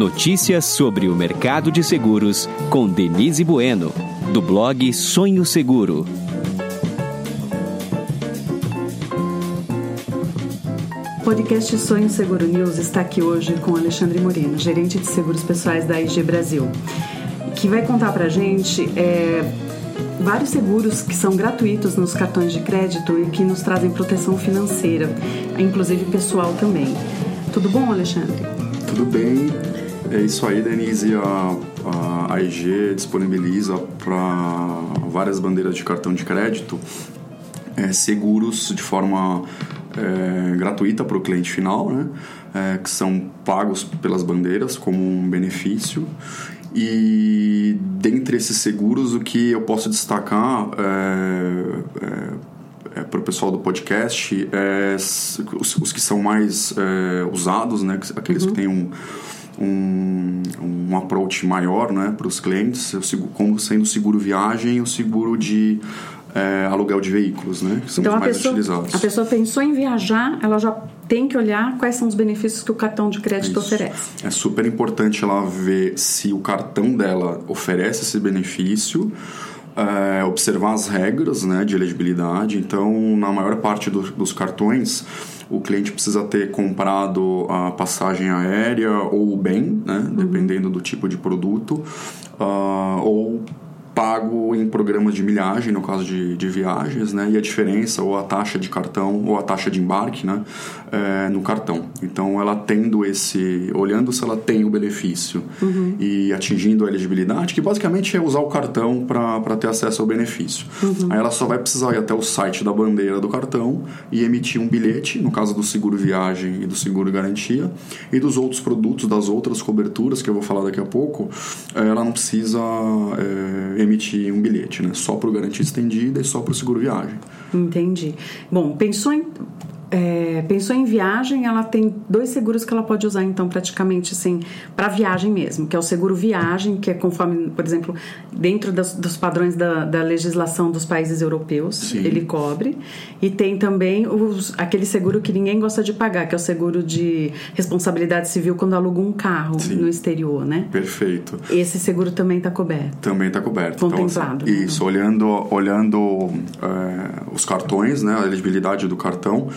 Notícias sobre o mercado de seguros com Denise Bueno, do blog Sonho Seguro. O podcast Sonho Seguro News está aqui hoje com Alexandre Moreno, gerente de seguros pessoais da IG Brasil, que vai contar pra gente é, vários seguros que são gratuitos nos cartões de crédito e que nos trazem proteção financeira, inclusive pessoal também. Tudo bom, Alexandre? Tudo bem. É isso aí, Denise. A, a AEG disponibiliza para várias bandeiras de cartão de crédito é, seguros de forma é, gratuita para o cliente final, né? É, que são pagos pelas bandeiras como um benefício. E dentre esses seguros, o que eu posso destacar é, é, é para o pessoal do podcast é os, os que são mais é, usados, né? aqueles uhum. que têm um, um, um approach maior né, para os clientes, como sendo o seguro viagem e o seguro de é, aluguel de veículos, né? Que são então, os mais pessoa, utilizados. A pessoa pensou em viajar, ela já tem que olhar quais são os benefícios que o cartão de crédito Isso. oferece. É super importante ela ver se o cartão dela oferece esse benefício. É, observar as regras né, de elegibilidade. Então, na maior parte do, dos cartões, o cliente precisa ter comprado a passagem aérea ou o bem, né, uhum. dependendo do tipo de produto, uh, ou pago em programas de milhagem, no caso de, de viagens, né? E a diferença, ou a taxa de cartão, ou a taxa de embarque, né? É, no cartão. Então, ela tendo esse... Olhando se ela tem o benefício uhum. e atingindo a elegibilidade, que basicamente é usar o cartão para ter acesso ao benefício. Uhum. Aí ela só vai precisar ir até o site da bandeira do cartão e emitir um bilhete, no caso do seguro viagem e do seguro garantia, e dos outros produtos, das outras coberturas, que eu vou falar daqui a pouco, ela não precisa... É, emitir um bilhete, né? Só para o garantia estendida e só para o seguro viagem. Entendi. Bom, pensou em é, pensou em viagem, ela tem dois seguros que ela pode usar, então, praticamente assim, para viagem mesmo, que é o seguro viagem, que é conforme, por exemplo, dentro das, dos padrões da, da, legislação dos países europeus, Sim. ele cobre. E tem também os, aquele seguro que ninguém gosta de pagar, que é o seguro de responsabilidade civil quando aluga um carro Sim. no exterior, né? Perfeito. Esse seguro também está coberto. Também está coberto. Contemplado. Então, assim, isso, olhando, olhando é, os cartões, né, a elegibilidade do cartão,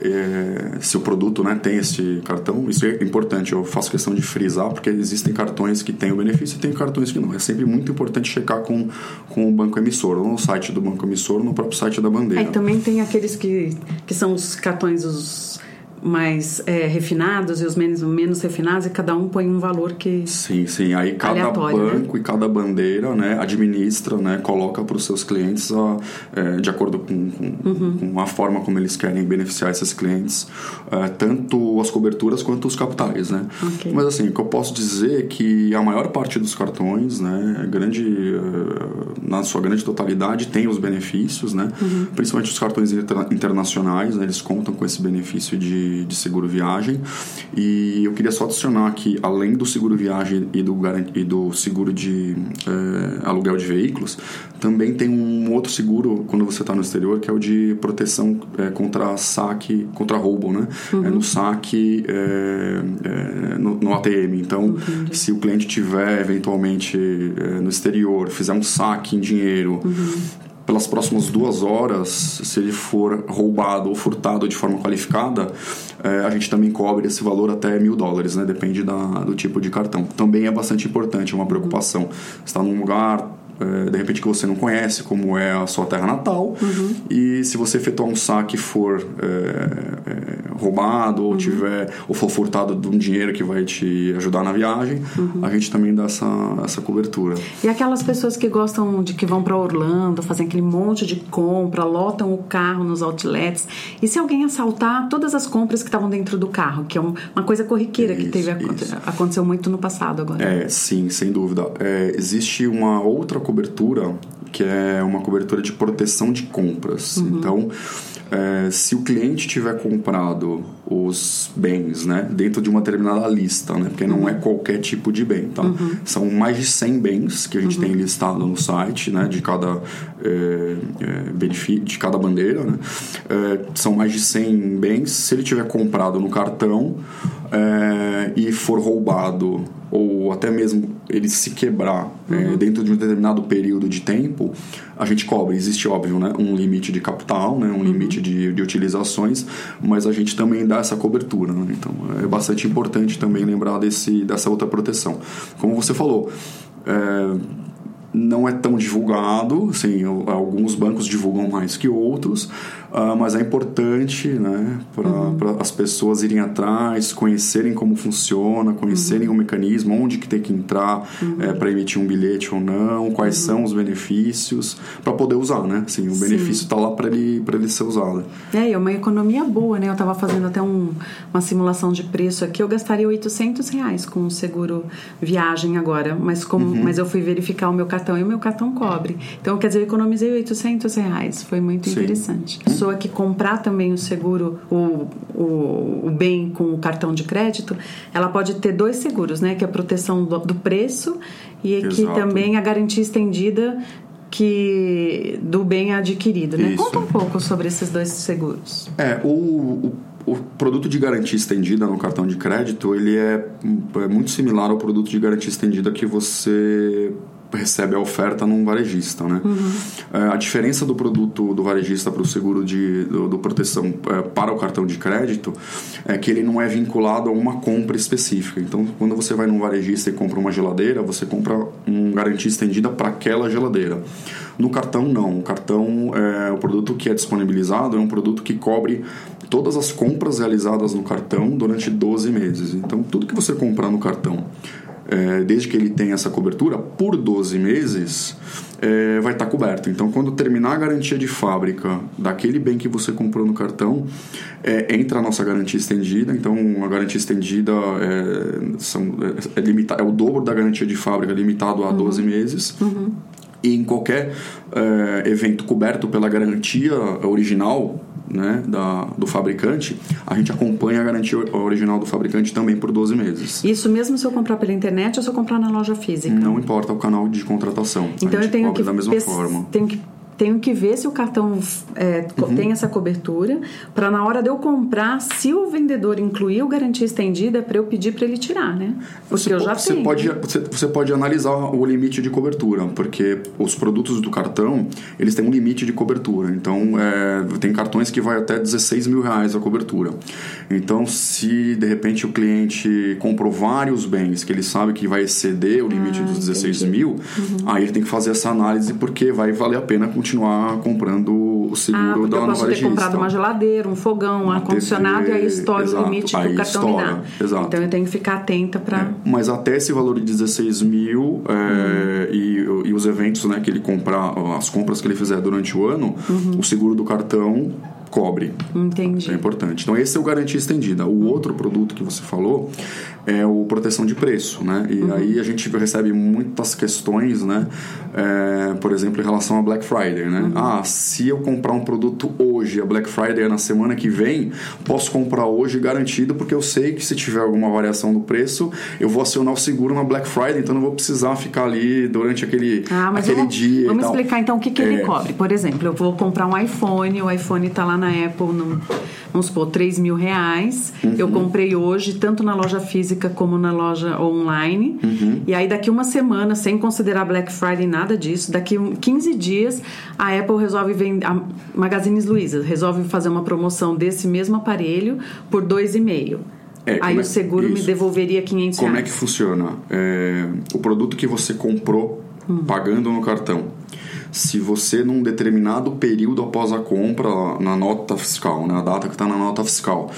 é, se o produto né, tem esse cartão, isso é importante, eu faço questão de frisar, porque existem cartões que têm o benefício e tem cartões que não. É sempre muito importante checar com, com o banco emissor, ou no site do banco emissor, ou no próprio site da bandeira. É, também tem aqueles que, que são os cartões, os mais é, refinados e os menos, menos refinados e cada um põe um valor que sim sim aí cada né? banco né? e cada bandeira né administra né coloca para os seus clientes a, é, de acordo com, com, uhum. com, a forma como eles querem beneficiar esses clientes é, tanto as coberturas quanto os capitais né okay. mas assim o que eu posso dizer é que a maior parte dos cartões né grande é, na sua grande totalidade tem os benefícios né uhum. principalmente os cartões internacionais né, eles contam com esse benefício de de, seguro viagem. E eu queria só adicionar que, além do seguro viagem e do, e do seguro de é, aluguel de veículos, também tem um outro seguro quando você está no exterior, que é o de proteção é, contra saque, contra roubo, né? Uhum. É no saque, é, no, no, ATM. Então, uhum. se o cliente tiver eventualmente no exterior, fizer um saque em dinheiro, uhum pelas próximas duas horas, se ele for roubado ou furtado de forma qualificada, é, a gente também cobre esse valor até mil dólares, né? Depende da, do tipo de cartão. Também é bastante importante, é uma preocupação. Está num lugar é, de repente que você não conhece, como é a sua terra natal, uhum. e se você efetuar um saque for é, é, roubado ou uhum. tiver ou for furtado de um dinheiro que vai te ajudar na viagem, uhum. a gente também dá essa, essa cobertura. E aquelas pessoas que gostam de que vão para Orlando, fazem aquele monte de compra, lotam o carro nos outlets, e se alguém assaltar todas as compras que estavam dentro do carro, que é uma coisa corriqueira isso, que teve aconteceu muito no passado agora. É, sim, sem dúvida. É, existe uma outra cobertura que é uma cobertura de proteção de compras. Uhum. Então, é, se o cliente tiver comprado os bens né, dentro de uma determinada lista, né, porque não é uhum. qualquer tipo de bem, tá? Uhum. São mais de 100 bens que a gente uhum. tem listado no site né, de cada é, é, de cada bandeira. Né? É, são mais de 100 bens. Se ele tiver comprado no cartão, é, e for roubado ou até mesmo ele se quebrar é, uhum. é, dentro de um determinado período de tempo, a gente cobre. Existe, óbvio, né, um limite de capital, né, um uhum. limite de, de utilizações, mas a gente também dá essa cobertura. Né? Então, é bastante importante também lembrar desse, dessa outra proteção. Como você falou, é, não é tão divulgado, assim, alguns bancos divulgam mais que outros, uh, mas é importante né, para uhum. as pessoas irem atrás, conhecerem como funciona, conhecerem uhum. o mecanismo, onde que tem que entrar uhum. é, para emitir um bilhete ou não, quais uhum. são os benefícios, para poder usar, né? Assim, o benefício está lá para ele, ele ser usado. É, é uma economia boa, né? Eu estava fazendo até um, uma simulação de preço aqui, eu gastaria 800 reais com o seguro viagem agora, mas, como, uhum. mas eu fui verificar o meu cartão e o meu cartão cobre. Então, quer dizer, eu economizei 800 reais. Foi muito Sim. interessante. A pessoa que comprar também o seguro, o, o, o, bem com o cartão de crédito, ela pode ter dois seguros, né? Que é a proteção do, do preço e Exato. que também a garantia estendida que do bem adquirido, né? Isso. Conta um pouco sobre esses dois seguros. É, o, o o produto de garantia estendida no cartão de crédito ele é, é muito similar ao produto de garantia estendida que você recebe a oferta num varejista, né? Uhum. É, a diferença do produto do varejista para o seguro de do, do proteção é, para o cartão de crédito é que ele não é vinculado a uma compra específica. Então, quando você vai num varejista e compra uma geladeira, você compra uma garantia estendida para aquela geladeira. No cartão, não. O cartão, é, o produto que é disponibilizado é um produto que cobre todas as compras realizadas no cartão durante 12 meses. Então, tudo que você comprar no cartão é, desde que ele tenha essa cobertura, por 12 meses, é, vai estar tá coberto. Então, quando terminar a garantia de fábrica daquele bem que você comprou no cartão, é, entra a nossa garantia estendida. Então, a garantia estendida é, são, é, é, limita, é o dobro da garantia de fábrica, limitado a uhum. 12 meses. Uhum. E em qualquer é, evento coberto pela garantia original, né, da, do fabricante, a gente acompanha a garantia original do fabricante também por 12 meses. Isso mesmo se eu comprar pela internet ou se eu comprar na loja física? Não importa o canal de contratação. Então eu tenho que da mesma forma. Tenho que tenho que ver se o cartão é, uhum. tem essa cobertura, para na hora de eu comprar, se o vendedor incluiu garantia estendida, para eu pedir para ele tirar, né? Porque você eu já você tenho. Pode, você, você pode analisar o limite de cobertura, porque os produtos do cartão, eles têm um limite de cobertura. Então, é, tem cartões que vai até 16 mil reais a cobertura. Então, se de repente o cliente comprou vários bens que ele sabe que vai exceder o limite ah, dos 16 entendi. mil, uhum. aí ele tem que fazer essa análise porque vai valer a pena continuar continuar comprando o seguro ah, da Eu posso ter comprado uma geladeira, um fogão, um ar-condicionado e aí estoura exato, o limite que o cartão me dá. Exato. Então eu tenho que ficar atenta para. É, mas até esse valor de 16 mil é, uhum. e, e, os eventos né, que ele comprar, as compras que ele fizer durante o ano, uhum. o seguro do cartão cobre. Entendi. É importante. Então, esse é o garantia estendida. O outro produto que você falou é o proteção de preço, né? E uhum. aí a gente recebe muitas questões, né? É, por exemplo, em relação a Black Friday, né? Uhum. Ah, se eu comprar um produto hoje, a Black Friday é na semana que vem, posso comprar hoje garantido, porque eu sei que se tiver alguma variação do preço, eu vou acionar o seguro na Black Friday, então não vou precisar ficar ali durante aquele, ah, aquele vamos, dia. Vamos explicar então o que, que é. ele cobre. Por exemplo, eu vou comprar um iPhone, o iPhone está lá na Apple, no, vamos supor, 3 mil reais. Uhum. Eu comprei hoje, tanto na loja física como na loja online. Uhum. E aí, daqui uma semana, sem considerar Black Friday, nada disso, daqui 15 dias, a Apple resolve vender. A Magazines Luiza resolve fazer uma promoção desse mesmo aparelho por 2,5. É, aí o é seguro é, me devolveria 500 Como é que funciona? É, o produto que você comprou hum. pagando no cartão se você num determinado período após a compra na nota fiscal, né, data que está na nota fiscal,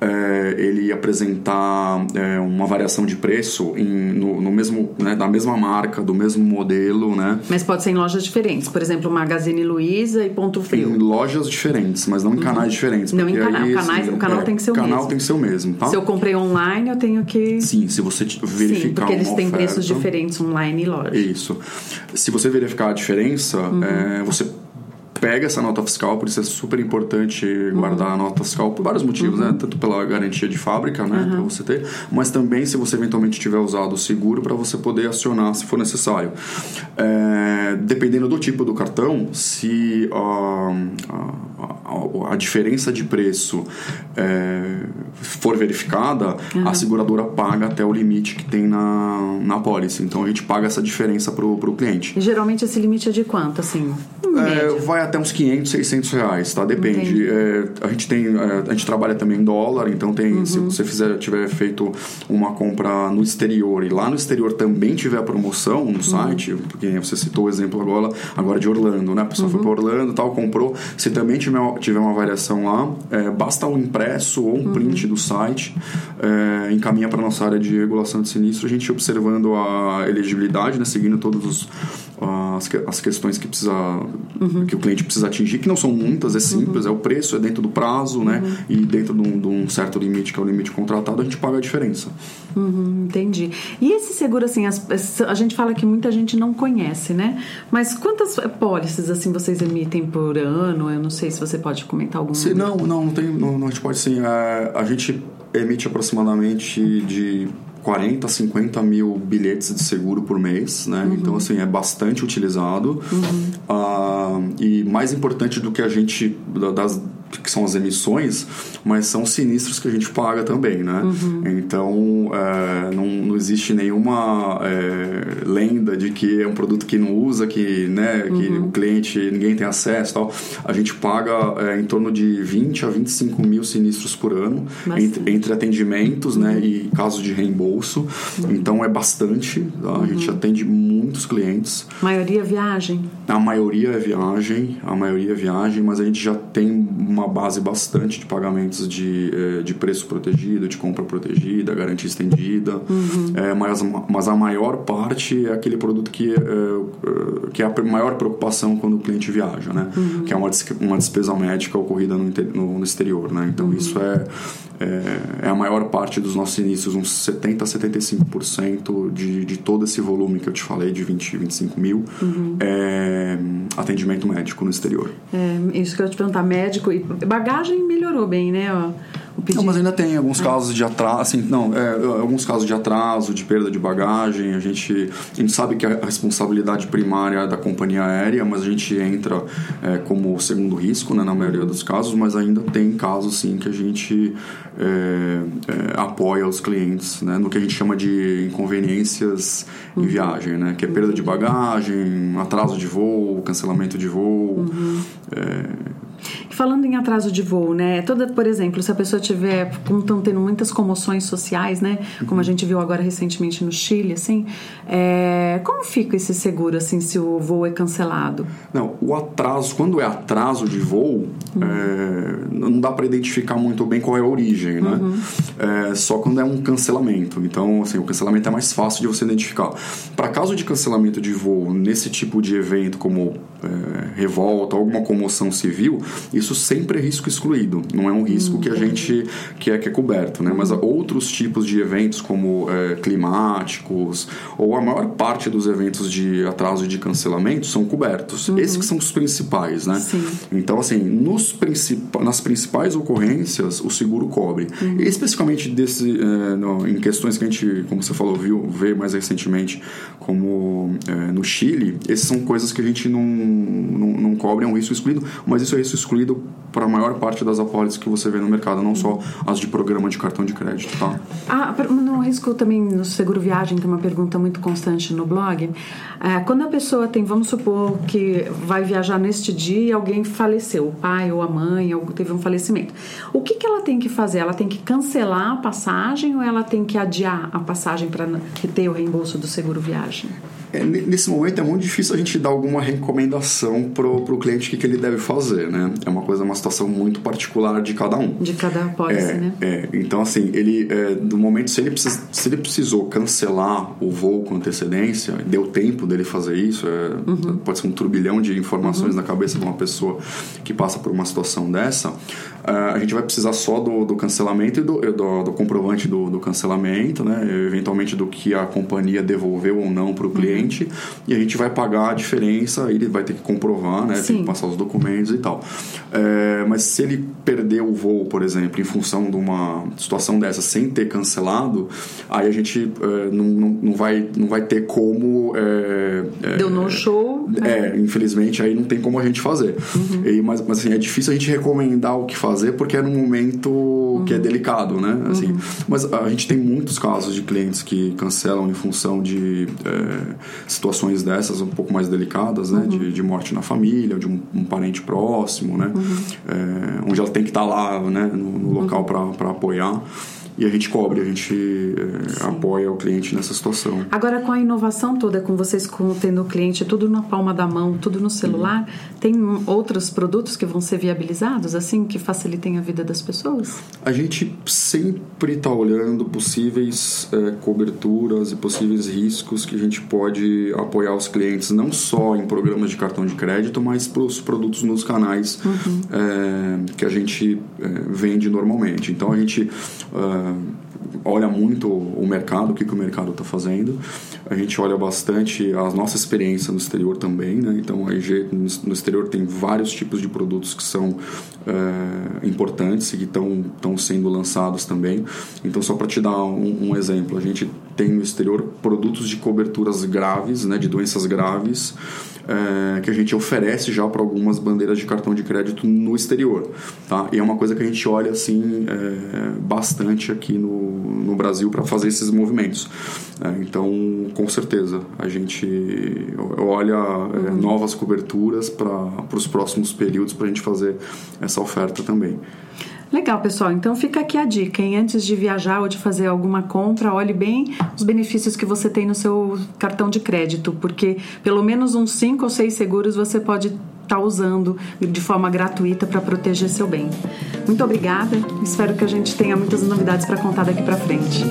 é, ele apresentar é, uma variação de preço em, no, no, mesmo, né, da mesma marca, do mesmo modelo, né? Mas pode ser em lojas diferentes, por exemplo, Magazine Luiza e Ponto Frio. Em lojas diferentes, mas não em canais uhum. diferentes. Não em canal, aí, canais, o canal é, tem que ser o canal mesmo. canal tem que ser o mesmo, tá? Se eu comprei online, eu tenho que... Sim, se você verificar Sim, porque eles têm oferta, preços diferentes online e loja. Isso. Se você verificar a diferença, uhum. É, você pega essa nota fiscal, por isso é super importante guardar a nota fiscal por vários motivos, né? Tanto pela garantia de fábrica, né, para você ter, mas também se você eventualmente tiver usado o seguro para você poder acionar se for necessário. É, dependendo do tipo do cartão, se a, a, a diferença de preço é, for verificada, uhum. a seguradora paga até o limite que tem na, na pólice. Então a gente paga essa diferença para o cliente. E geralmente esse limite é de quanto, assim? É, vai até uns 500, 600 reais, tá? Depende. É, a gente tem, é, a gente trabalha também em dólar, então tem, uhum. se você fizer, tiver feito uma compra no exterior e lá no exterior também tiver promoção no uhum. site, porque você citou o exemplo agora, agora de Orlando, né? A pessoa foi uhum. para Orlando, tal, comprou. Se também tiver, tiver uma variação lá, é, basta um impresso ou um uhum. print do site, é, encaminha para nossa área de regulação de sinistro, a gente observando a elegibilidade, né? Seguindo todos os as, as questões que precisa uhum. que o cliente precisa atingir, que não são muitas, é simples, uhum. é o preço, é dentro do prazo, né? uhum. E dentro de um, de um, certo limite, que é o limite contratado, a gente paga a diferença. Uhum, entendi. E esse seguro, assim, as, a gente fala que muita gente não conhece, né? Mas quantas pólices, assim, vocês emitem por ano? Eu não sei se você pode comentar algum. Sim, não, não, não tem, não, não, a gente pode sim. É, a gente emite aproximadamente de 40, 50 mil bilhetes de seguro por mês, né? Uhum. Então, assim, é bastante utilizado. Uhum. Ah, e mais importante do que a gente, das, que são as emissões, mas são sinistros que a gente paga também, né? Uhum. Então, é, não, não existe nenhuma é, lenda de que é um produto que não usa, que, né, que uhum. o cliente, ninguém tem acesso tal. A gente paga é, em torno de 20 a 25 mil sinistros por ano, entre, entre, atendimentos né, uhum. e casos de reembolso. Uhum. Então, é bastante. Tá? A gente uhum. atende muitos clientes. Maioria viagem? A maioria é viagem, a maioria é viagem, mas a gente já tem uma base bastante de pagamentos de, eh, de preço protegido, de compra protegida, garantia estendida, uhum. é, mas, mas a maior parte é aquele produto que, é, que é a maior preocupação quando o cliente viaja, né? Uhum. Que é uma, uma despesa médica ocorrida no, no, no exterior, né? Então uhum. isso é, é, é, a maior parte dos nossos inícios, uns 70% a 75% de, de todo esse volume que eu te falei, de 20, 25 mil, uhum. é atendimento médico no exterior. É, isso que eu ia te perguntar, médico e bagagem melhorou bem, né? Ó não, mas ainda tem alguns casos de atraso, assim, não, é, alguns casos de atraso, de perda de bagagem. A gente, a gente sabe que a responsabilidade primária é da companhia aérea, mas a gente entra é, como segundo risco, né, na maioria dos casos, mas ainda tem casos, sim, que a gente é, é, apoia os clientes, né, no que a gente chama de inconveniências uhum. em viagem, né, que é perda de bagagem, atraso de voo, cancelamento de voo. Uhum. É, Falando em atraso de voo, né? Toda, por exemplo, se a pessoa tiver, como estão tendo muitas comoções sociais, né? Como a gente viu agora recentemente no Chile, assim, é, como fica esse seguro, assim, se o voo é cancelado? Não, o atraso, quando é atraso de voo, uhum. é, não dá para identificar muito bem qual é a origem, né? Uhum. É, só quando é um cancelamento. Então, assim, o cancelamento é mais fácil de você identificar. Para caso de cancelamento de voo nesse tipo de evento, como é, revolta, alguma comoção civil, isso sempre é risco excluído, não é um risco que a gente que é, que é coberto, né? Mas outros tipos de eventos como é, climáticos ou a maior parte dos eventos de atraso e de cancelamento são cobertos. Uhum. Esses que são os principais, né? Sim. Então assim, nos princip... nas principais ocorrências o seguro cobre. Uhum. Especificamente desse, é, no, em questões que a gente, como você falou, viu vê mais recentemente, como é, no Chile, essas são coisas que a gente não, não, não cobre, é um risco excluído, mas isso é risco excluído para a maior parte das apólices que você vê no mercado, não só as de programa de cartão de crédito, tá? Ah, no risco também no seguro viagem tem uma pergunta muito constante no blog. É, quando a pessoa tem, vamos supor que vai viajar neste dia e alguém faleceu, o pai ou a mãe, ou teve um falecimento. O que, que ela tem que fazer? Ela tem que cancelar a passagem ou ela tem que adiar a passagem para ter o reembolso do seguro viagem? É, nesse momento é muito difícil a gente dar alguma recomendação pro, pro cliente o que, que ele deve fazer, né? É uma coisa, uma situação muito particular de cada um. De cada apólice, é, né? É, então assim, ele, é, do momento, se ele, precisa, se ele precisou cancelar o voo com antecedência, deu tempo dele fazer isso, é, uhum. pode ser um turbilhão de informações uhum. na cabeça de uma pessoa que passa por uma situação dessa, é, a gente vai precisar só do, do cancelamento e do, do, do comprovante do, do, cancelamento, né? Eventualmente do que a companhia devolveu ou não para o cliente cliente e a gente vai pagar a diferença, ele vai ter que comprovar, né? Sim. Tem que passar os documentos e tal. É, mas se ele perder o voo, por exemplo, em função de uma situação dessa sem ter cancelado, aí a gente é, não, não, não, vai, não vai ter como. É, é Deu no show. Né? É, infelizmente aí não tem como a gente fazer. Uhum. E, mas, mas assim, é difícil a gente recomendar o que fazer porque é num momento uhum. que é delicado, né? Assim, uhum. Mas a gente tem muitos casos de clientes que cancelam em função de é, situações dessas um pouco mais delicadas, né? De, de, morte na família, de um, um parente próximo, né? É, onde ela tem que estar lá, né? No, no local para apoiar e a gente cobre, a gente é, apoia o cliente nessa situação. Agora, com a inovação toda, com vocês tendo o cliente tudo na palma da mão, tudo no celular, uhum. tem outros produtos que vão ser viabilizados, assim, que facilitem a vida das pessoas? A gente sempre está olhando possíveis é, coberturas e possíveis riscos que a gente pode apoiar os clientes, não só em programas de cartão de crédito, mas para os produtos nos canais uhum. é, que a gente é, vende normalmente. Então, a gente olha muito o mercado, o que, que o mercado está fazendo. A gente olha bastante a nossa experiência no exterior também, né? Então, a IG no exterior tem vários tipos de produtos que são é, importantes e que estão sendo lançados também. Então, só para te dar um, um, exemplo, a gente tem no exterior produtos de coberturas graves, né? De doenças graves é, que a gente oferece já para algumas bandeiras de cartão de crédito no exterior, tá? E é uma coisa que a gente olha assim é, bastante aqui no, no Brasil para fazer esses movimentos. É, então, com certeza, a gente olha uhum. novas coberturas para os próximos períodos para a gente fazer essa oferta também. Legal, pessoal. Então fica aqui a dica, hein? Antes de viajar ou de fazer alguma compra, olhe bem os benefícios que você tem no seu cartão de crédito, porque pelo menos uns 5 ou 6 seguros você pode estar tá usando de forma gratuita para proteger seu bem. Muito obrigada. Espero que a gente tenha muitas novidades para contar daqui para frente.